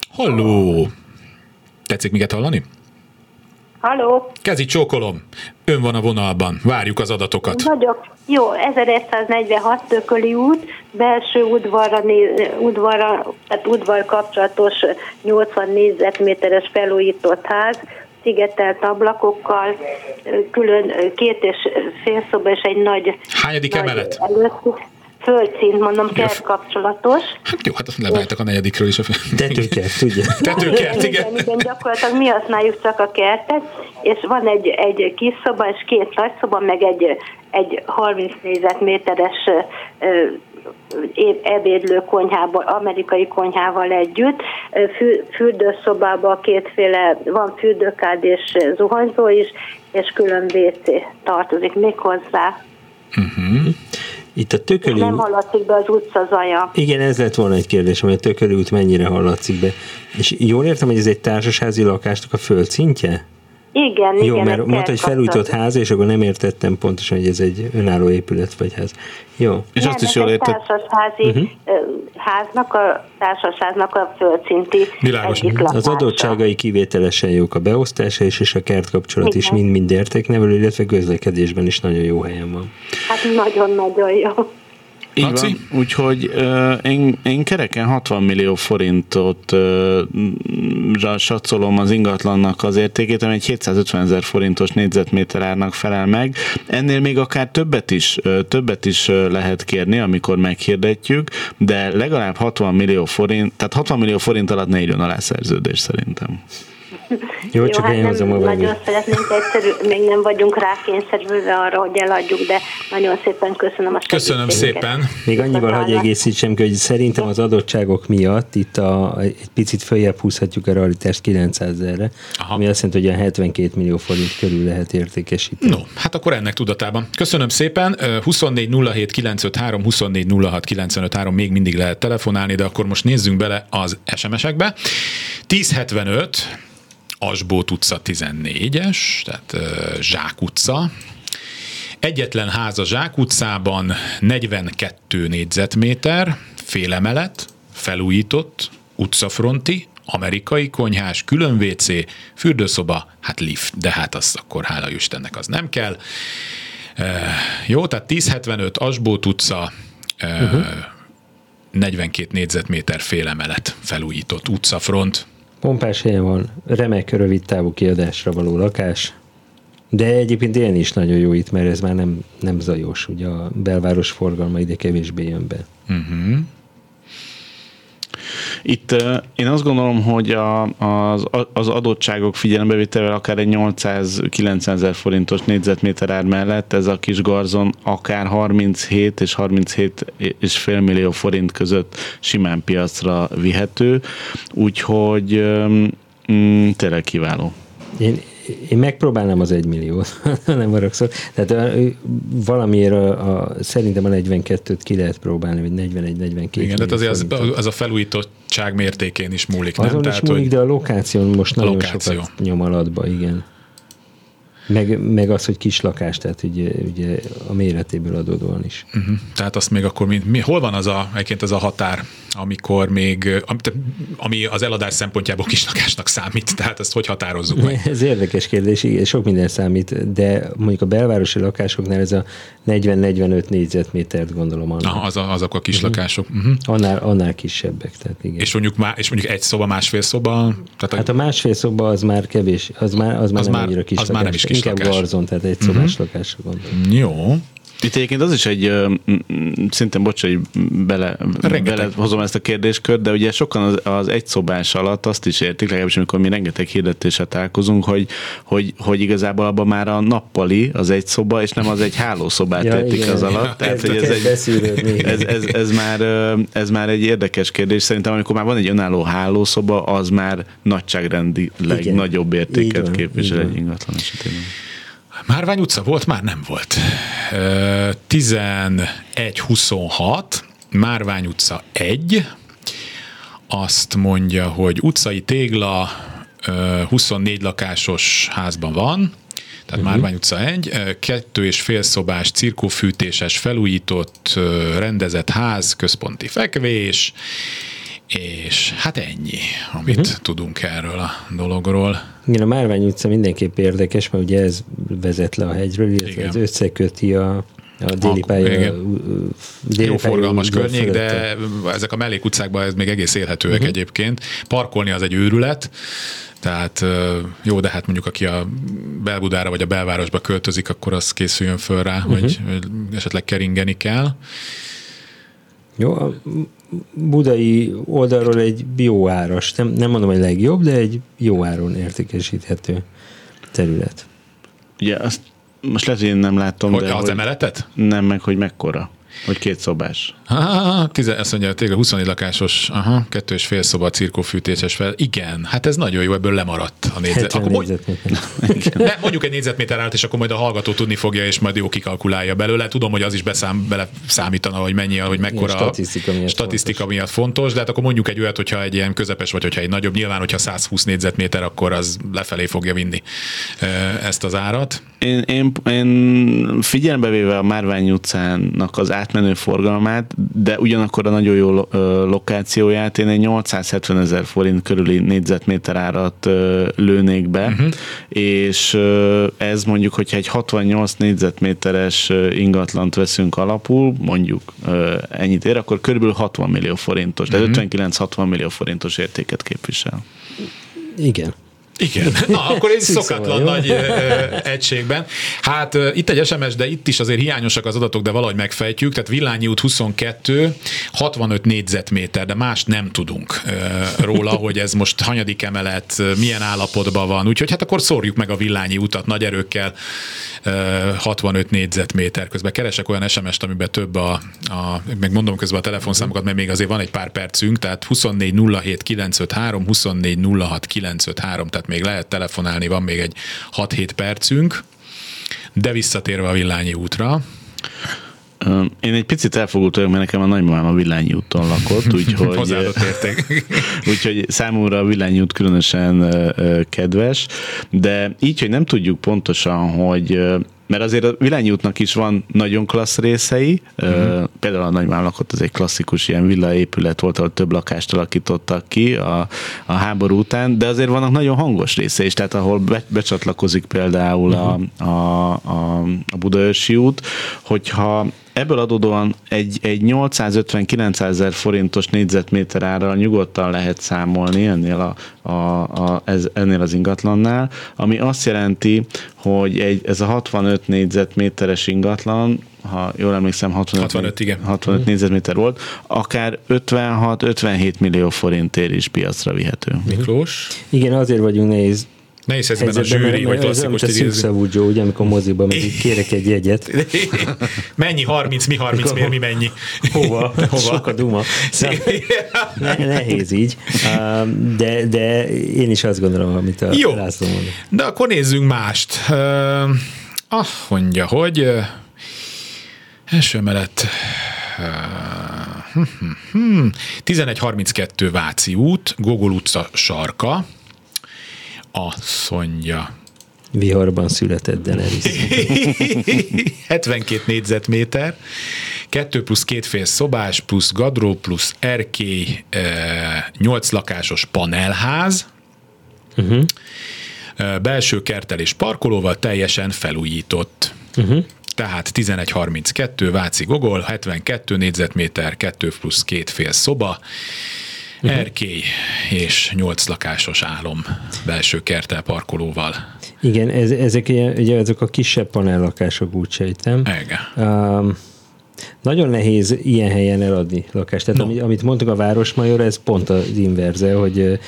Halló! Tetszik minket hallani? Halló, Kezi csókolom! Ön van a vonalban, várjuk az adatokat. vagyok. Jó, 1146 Tököli út, belső udvarra, udvarra, tehát udvar kapcsolatos 80 négyzetméteres felújított ház, szigetelt ablakokkal, külön két és fél szoba és egy nagy... Hányadik nagy emelet? Előtt, földszint, mondom, kert kapcsolatos. Hát jó, hát azt leváltak a negyedikről is. A... (laughs) Tetőkert, ugye? (laughs) Tetőkert, igen. igen, igen, gyakorlatilag mi használjuk csak a kertet, és van egy, egy kis szoba, és két nagy szoba, meg egy, egy 30 négyzetméteres ebédlő konyhába, amerikai konyhával együtt. Fürdőszobában kétféle, van fürdőkád és zuhanyzó is, és külön WC tartozik még hozzá. Itt a tököli Nem hallatszik be az utca zaja. Igen, ez lett volna egy kérdés, hogy a tököli út mennyire hallatszik be. És jól értem, hogy ez egy társasházi lakásnak a földszintje? Igen, Jó, igen. mert mondta, hogy felújított ház, és akkor nem értettem pontosan, hogy ez egy önálló épület vagy ház. Jó. És Nem, azt is jól érted, társasházi Mhm. uh háznak, a társasháznak a földszinti Világos. egyik lakása. Az adottságai kivételesen jók a beosztása és, és a kertkapcsolat is Igen. mind-mind értéknevelő, illetve közlekedésben is nagyon jó helyen van. Hát nagyon-nagyon jó. Így Laci? van, úgyhogy uh, én, én kereken 60 millió forintot uh, satszolom az ingatlannak az értékét, ami egy 750 ezer forintos négyzetméter árnak felel meg. Ennél még akár többet is, uh, többet is uh, lehet kérni, amikor meghirdetjük, de legalább 60 millió forint, tehát 60 millió forint alatt ne írjon alá szerződés szerintem. Jó, csak hát én nem a nagyon szeretnénk egyszerű, még nem vagyunk rákényszerülve arra, hogy eladjuk, de nagyon szépen köszönöm a Köszönöm szépen. Még annyival hagyj egészítsem ki, hogy szerintem az adottságok miatt itt a, egy picit följebb húzhatjuk a realitást 900 ezerre, ami azt jelenti, hogy olyan 72 millió forint körül lehet értékesíteni. No, hát akkor ennek tudatában. Köszönöm szépen. Ö, 24 07 953, 24 06 953 még mindig lehet telefonálni, de akkor most nézzünk bele az SMS-ekbe. 1075, Asbót utca 14-es, tehát Zsák utca. Egyetlen ház a Zsák utcában, 42 négyzetméter, félemelet, felújított, utcafronti, amerikai konyhás, külön WC, fürdőszoba, hát lift, de hát az akkor hála Istennek az nem kell. E, jó, tehát 1075 Asbót utca, e, uh-huh. 42 négyzetméter félemelet, felújított utcafront. Pompás helyen van, remek rövid távú kiadásra való lakás, de egyébként élni is nagyon jó itt, mert ez már nem, nem zajos, ugye a belváros forgalma ide kevésbé jön be. Itt én azt gondolom, hogy a, az, az adottságok figyelembevételével akár egy 800-900 ezer forintos négyzetméter ár mellett ez a kis garzon akár 37 és 37 és fél millió forint között simán piacra vihető, úgyhogy mm, tényleg kiváló. Én, én megpróbálnám az egymilliót, (laughs) nem haragszol. Tehát valamiért a, a, szerintem a 42-t ki lehet próbálni, vagy 41-42 Igen, tehát azért az, az a felújítottság mértékén is múlik, Azon nem? is Tehát, múlik, hogy de a lokáción most nagyon Lokáció. sokat nyom alatba, igen. Meg, meg az, hogy kis lakás, tehát ugye, ugye a méretéből adódóan is. Uh-huh. Tehát azt még akkor mi, mi, hol van az a, egyébként az a határ, amikor még, ami, az eladás szempontjából kislakásnak számít, tehát ezt hogy határozzuk meg? (laughs) Ez érdekes kérdés, igen, sok minden számít, de mondjuk a belvárosi lakásoknál ez a 40-45 négyzetmétert gondolom annak. Aha, az a, azok a kislakások. Uh-huh. Annál, annál kisebbek, tehát igen. És mondjuk, má, és mondjuk egy szoba, másfél szoba, tehát Hát a másfél szoba az már kevés, az már, az már Az nem már- annyira kis az már nem is kis Inkább lakás. garzon, tehát egy szobás uh-huh. lakásra gondolom. jó. Itt egyébként az is egy, szintén bocs, hogy bele, Rengeteg. bele hozom ezt a kérdéskört, de ugye sokan az, az egy szobás alatt azt is értik, legalábbis amikor mi rengeteg hirdetéssel találkozunk, hogy, hogy, hogy igazából abban már a nappali az egy szoba, és nem az egy hálószobát Ja, értik igen. az alatt. Ja, Tehát, hogy ez, egy, ez, ez, ez, már, ez már egy érdekes kérdés. Szerintem amikor már van egy önálló hálószoba, az már nagyságrendileg Igen. nagyobb értéket képvisel egy ingatlan esetében. Márvány utca volt? Már nem volt. Ö, 11-26, Márvány utca 1, azt mondja, hogy utcai tégla ö, 24 lakásos házban van, tehát uh-huh. Márvány utca 1, ö, kettő és fél szobás, cirkófűtéses, felújított, rendezett ház, központi fekvés, és hát ennyi, amit uh-huh. tudunk erről a dologról. Igen, a Márvány utca mindenképp érdekes, mert ugye ez vezet le a hegyről, illetve Igen. ez összeköti a, A déli pálya, igen. déli Jó pálya forgalmas környék, fölötte. de ezek a mellékutcákban ez még egész élhetőek uh-huh. egyébként. Parkolni az egy őrület, tehát jó, de hát mondjuk aki a Belbudára vagy a belvárosba költözik, akkor az készüljön föl rá, uh-huh. hogy hogy esetleg keringeni kell. Jó, a budai oldalról egy jó áras, nem, nem mondom, hogy legjobb, de egy jó áron értékesíthető terület. Ugye azt most lehet, hogy én nem látom, Hogy de az hogy emeletet? nem meg, hogy mekkora. Hogy két szobás. Ha, tize, azt mondja, tényleg 24 lakásos, aha, kettő és fél szoba, cirkófűtéses fel. Igen, hát ez nagyon jó, ebből lemaradt a négyzet. 70 Akkor négyzetméter. ne, mondjuk egy négyzetméter állt, és akkor majd a hallgató tudni fogja, és majd jó kikalkulálja belőle. Tudom, hogy az is beszám, bele számítana, hogy mennyi, hogy mekkora Igen, statisztika miatt statisztika fontos. miatt fontos, de hát akkor mondjuk egy olyat, hogyha egy ilyen közepes, vagy hogyha egy nagyobb, nyilván, hogyha 120 négyzetméter, akkor az lefelé fogja vinni ezt az árat. Én, én, én figyelembe véve a Márvány utcának az átmenő forgalmát, de ugyanakkor a nagyon jó lokációját, én egy 870 ezer forint körüli négyzetméter árat ö, lőnék be, uh-huh. és ö, ez mondjuk, hogyha egy 68 négyzetméteres ingatlant veszünk alapul, mondjuk ö, ennyit ér, akkor körülbelül 60 millió forintos, tehát uh-huh. 59-60 millió forintos értéket képvisel. Igen. Igen, (laughs) na akkor egy szokatlan jó? nagy egységben. Hát itt egy SMS, de itt is azért hiányosak az adatok, de valahogy megfejtjük. Tehát Villányi út 22, 65 négyzetméter, de más nem tudunk róla, (laughs) hogy ez most hanyadik emelet, milyen állapotban van. Úgyhogy hát akkor szórjuk meg a Villányi utat nagy erőkkel ö, 65 négyzetméter. Közben keresek olyan SMS-t, amiben több a, a meg mondom közben a telefonszámokat, mert még azért van egy pár percünk, tehát 24 07 953, 24 06 953, tehát még lehet telefonálni, van még egy 6-7 percünk. De visszatérve a Villányi útra, Én egy picit elfogult vagyok, mert nekem a nagymamám a Villányi úton lakott, (laughs) úgyhogy, hozzáadott érték. (laughs) úgyhogy számomra a Villányi út különösen kedves, de így, hogy nem tudjuk pontosan, hogy mert azért a Villányi útnak is van nagyon klassz részei, uh-huh. például a nagymám lakott, az egy klasszikus ilyen villaépület volt, ahol több lakást alakítottak ki a, a háború után, de azért vannak nagyon hangos része is, tehát ahol be, becsatlakozik például uh-huh. a, a, a, a Budaörsi út, hogyha ebből adódóan egy, egy 850-900 ezer forintos négyzetméter árral nyugodtan lehet számolni ennél, a, a, a, ez, ennél az ingatlannál, ami azt jelenti, hogy egy, ez a 65 négyzetméteres ingatlan, ha jól emlékszem, 65, 65, igen. 65 négyzetméter volt, akár 56-57 millió forintért is piacra vihető. Miklós? Igen, azért vagyunk nehéz Nehéz helyzetben a zsűri, vagy ez klasszikus a szűkszavú Joe, ugye, amikor moziban megyünk, kérek egy jegyet. (laughs) Mennyi 30, mi 30, miért mi mennyi? Hova? (laughs) Hova? Sok a duma. Szóval ne, nehéz így, de, de én is azt gondolom, amit a Jó. László mondott. De akkor nézzünk mást. Azt mondja, hogy első emelet ö, hm, hm, hm, 1132 Váci út, Gogol utca sarka. Azt mondja, Viharban született Daenerys. (laughs) 72 négyzetméter, 2 plusz két fél szobás, plusz gadró, plusz erkély, 8 lakásos panelház, uh-huh. belső kertel és parkolóval teljesen felújított. Uh-huh. Tehát 1132, Váci Gogol, 72 négyzetméter, 2 plusz két fél szoba, uh-huh. erkély és 8 lakásos álom belső kertel parkolóval. Igen, ez, ezek ugye ezek a kisebb panellakások, úgy sejtem. Igen. Um, nagyon nehéz ilyen helyen eladni lakást. Tehát No. no. amit mondtuk a Városmajor, ez pont az inverze, hogy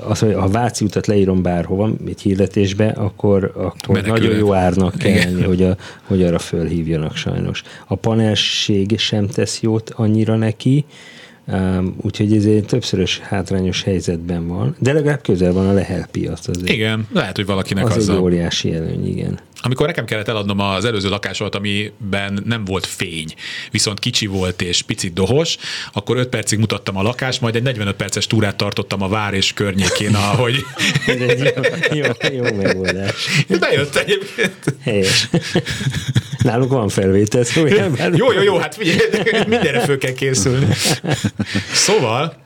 az, hogy ha Váci utat leírom bárhova, egy hirdetésbe, akkor, akkor Menekülhet. nagyon jó árnak kell lenni, hogy, a, hogy arra fölhívjanak sajnos. A panelség sem tesz jót annyira neki, um, úgyhogy ez egy többszörös hátrányos helyzetben van, de legalább közel van a Lehel piac. Azért. Igen, lehet, hogy valakinek Az az, egy a... óriási előny, igen. Amikor nekem kellett eladnom az előző lakásomat, amiben nem volt fény, viszont kicsi volt és picit dohos, akkor 5 percig mutattam a lakást, majd egy 45 perces túrát tartottam a vár és környékén, ahogy Ez (laughs) egy jó, jó, jó megoldás. bejött egyébként. Helyes. Nálunk van felvétel, szóval Jó, jó, jó, hát figyelj, mindenre föl kell készülni. Szóval,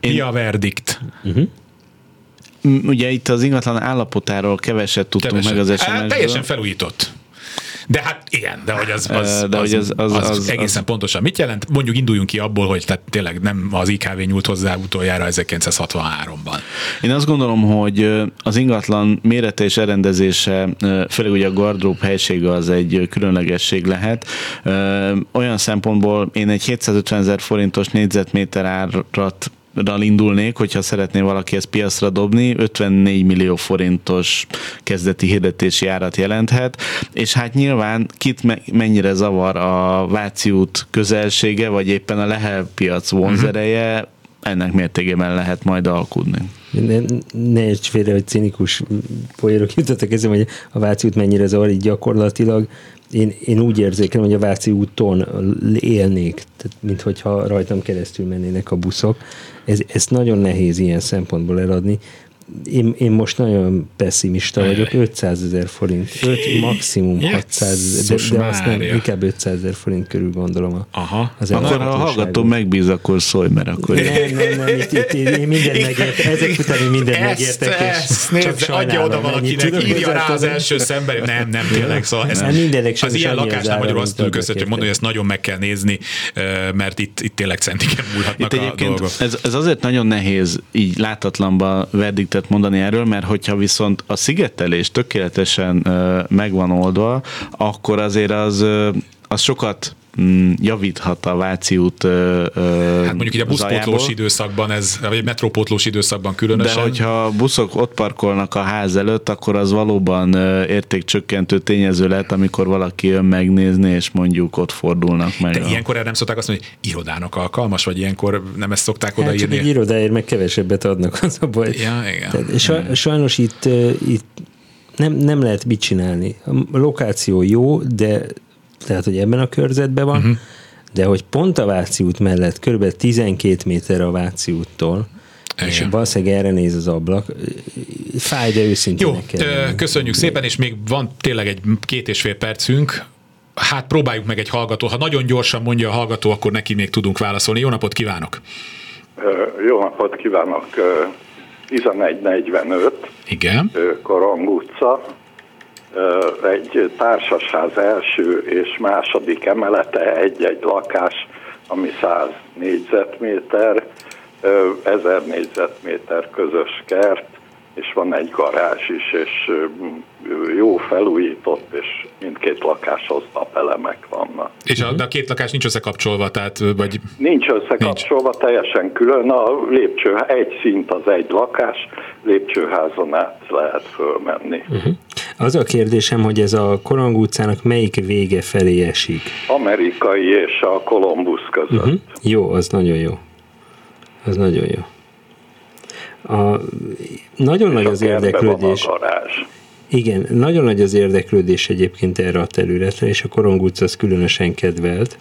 mi a verdikt? M- Ugye itt az ingatlan állapotáról keveset tudtunk Keveset. meg az Á, SMS-ből. Teljesen felújított. De hát igen, de hogy az, az, De az, hogy az- az- az, az- egészen az- pontosan mit jelent? Mondjuk induljunk ki abból, hogy tehát tényleg nem az IKV nyúlt hozzá utoljára 1963-ban. Én azt gondolom, hogy az ingatlan mérete és elrendezése, főleg ugye a gardrób helysége az egy különlegesség lehet. Olyan szempontból én egy 750 ezer forintos négyzetméter árat ral indulnék, hogyha szeretné valaki ezt piacra dobni, 54 millió forintos kezdeti hirdetési árat jelenthet, és hát nyilván kit me- mennyire zavar a Váci út közelsége, vagy éppen a Lehel piac vonzereje, ennek mértékében lehet majd alkudni. Ne, ne érts félre, hogy cinikus poérok jutottak eszem, hogy a Váci út mennyire zavar, így gyakorlatilag én, én úgy érzékelem, hogy a Váci úton élnék, tehát mint hogyha rajtam keresztül mennének a buszok. Ez, ez nagyon nehéz ilyen szempontból eladni. Én, én most nagyon pessimista vagyok, 500 ezer forint, 5, maximum 600 ezer, de, de azt nem, inkább 500 ezer forint körül gondolom a, Aha. az Akkor ha a hallgató megbíz, akkor szólj, mert akkor... Nem, nem, nem, itt, itt, itt, én mindent megértek, ezek után én mindent Ezt, megértek, ezt, és nézd, csak adja oda valakinek, tudok írja rá az első szemben. Nem, nem, tényleg. Szóval ez, Nem, mindenek az ilyen lakásnál magyarul azt össze, hogy mondani, hogy ezt nagyon meg kell nézni, mert itt, itt tényleg centiken múlhatnak Itt a dolgok. ez, ez azért nagyon nehéz így látatlanba verdiktet mondani erről, mert hogyha viszont a szigetelés tökéletesen megvan oldva, akkor azért az, az sokat javíthat a Váci út ö, ö, Hát mondjuk így a buszpótlós zajából. időszakban, ez, vagy metrópótlós időszakban De különösen. hogyha a buszok ott parkolnak a ház előtt, akkor az valóban értékcsökkentő tényező lehet, amikor valaki jön megnézni, és mondjuk ott fordulnak meg. de a- ilyenkor erre nem szokták azt mondani, hogy irodának alkalmas, vagy ilyenkor nem ezt szokták Hát csak odaírni. egy irodáért meg kevesebbet adnak, az a baj. Ja, igen. Tehát, saj, sajnos itt, itt nem, nem lehet mit csinálni. A lokáció jó, de tehát, hogy ebben a körzetben van, uh-huh. de hogy pont a Váci út mellett, kb. 12 méter a Váci úttól, és Igen. valószínűleg erre néz az ablak, fáj, de őszintén Jó, köszönjük szépen, és még van tényleg egy két és fél percünk. Hát próbáljuk meg egy hallgató. Ha nagyon gyorsan mondja a hallgató, akkor neki még tudunk válaszolni. Jó napot kívánok! Jó napot kívánok! Ö, 1145, Igen. ö, Korong utca, egy társasház első és második emelete, egy-egy lakás, ami 100 négyzetméter, ö, 1000 négyzetméter közös kert, és van egy garázs is, és jó felújított, és mindkét lakáshoz napelemek vannak. És a, de a két lakás nincs összekapcsolva, tehát vagy Nincs összekapcsolva, teljesen külön. A lépcső, egy szint az egy lakás, lépcsőházon át lehet fölmenni. Mhm. Az a kérdésem, hogy ez a Korong utcának melyik vége felé esik? Amerikai és a Kolumbusz között. Uh-huh. Jó, az nagyon jó. Az nagyon jó. A, nagyon nagy A az érdeklődés. Igen, nagyon nagy az érdeklődés egyébként erre a területre, és a Korong utca az különösen kedvelt,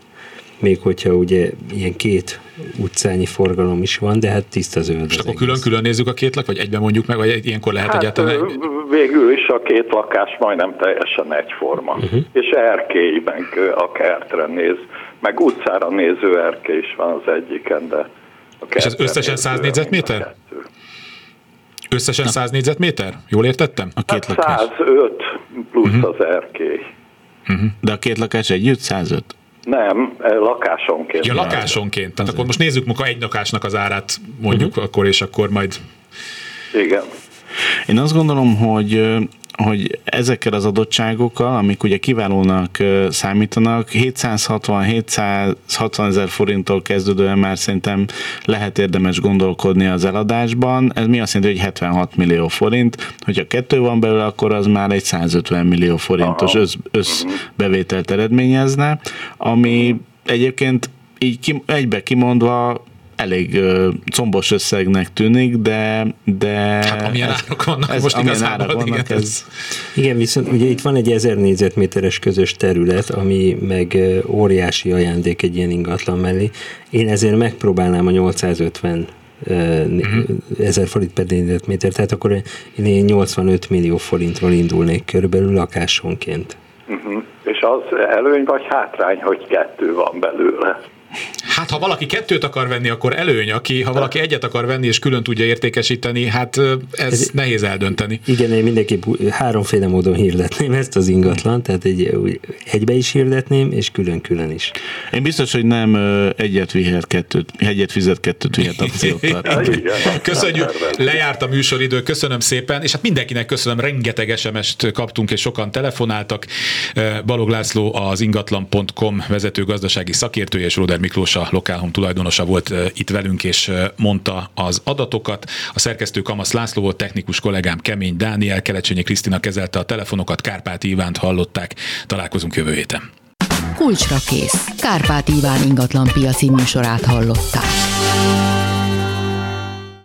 még hogyha ugye ilyen két utcányi forgalom is van, de hát tiszta zöld az akkor külön-külön nézzük a két lak, vagy egyben mondjuk meg, vagy ilyenkor lehet Hát egyáltalán? végül is a két lakás majdnem teljesen egyforma. Uh-huh. És erkélyben kö- a kertre néz, meg utcára néző erkély is van az egyiken, de a És ez összesen néző 100 mind a négyzetméter? Összesen 100 négyzetméter? Jól értettem? A két Hát lakás. 105 plusz uh-huh. az erkély. De a két lakás együtt 105? Nem, eh, lakásonként. Ja, lakásonként. Tehát akkor most nézzük munka egy lakásnak az árát, mondjuk uh-huh. akkor, és akkor majd Igen. Én azt gondolom, hogy hogy ezekkel az adottságokkal, amik ugye kiválónak számítanak, 760-760 ezer forinttól kezdődően már szerintem lehet érdemes gondolkodni az eladásban. Ez mi azt jelenti, hogy 76 millió forint. Hogyha kettő van belőle, akkor az már egy 150 millió forintos össz, összbevételt eredményezne, ami egyébként így ki, egybe kimondva elég ö, combos összegnek tűnik, de, de Hát amilyen árak vannak most amilyen igazából, árak vannak, igen, ez, Igen, viszont ugye itt van egy 1000 négyzetméteres közös terület, ami meg óriási ajándék egy ilyen ingatlan mellé. Én ezért megpróbálnám a 850 uh-huh. ezer forint per négyzetméter, tehát akkor én ilyen 85 millió forintról indulnék körülbelül lakásonként. Uh-huh. És az előny vagy hátrány, hogy kettő van belőle? Hát ha valaki kettőt akar venni, akkor előny, aki ha valaki egyet akar venni és külön tudja értékesíteni, hát ez, ez nehéz eldönteni. Igen, én mindenképp háromféle módon hirdetném ezt az ingatlan, tehát egy, egybe is hirdetném, és külön-külön is. Én biztos, hogy nem egyet vihet kettőt, egyet fizet kettőt vihet akciókkal. (laughs) Köszönjük, lejárt a műsoridő, köszönöm szépen, és hát mindenkinek köszönöm, rengeteg SMS-t kaptunk, és sokan telefonáltak. Balog László az ingatlan.com vezető gazdasági szakértője, és Roder Miklós a Lokálhom tulajdonosa volt itt velünk, és mondta az adatokat. A szerkesztő Kamasz László volt, technikus kollégám Kemény Dániel, Kelecsényi Krisztina kezelte a telefonokat, Kárpát Ivánt hallották. Találkozunk jövő héten. Kulcsra kész. Kárpát Iván ingatlan piaci műsorát hallották.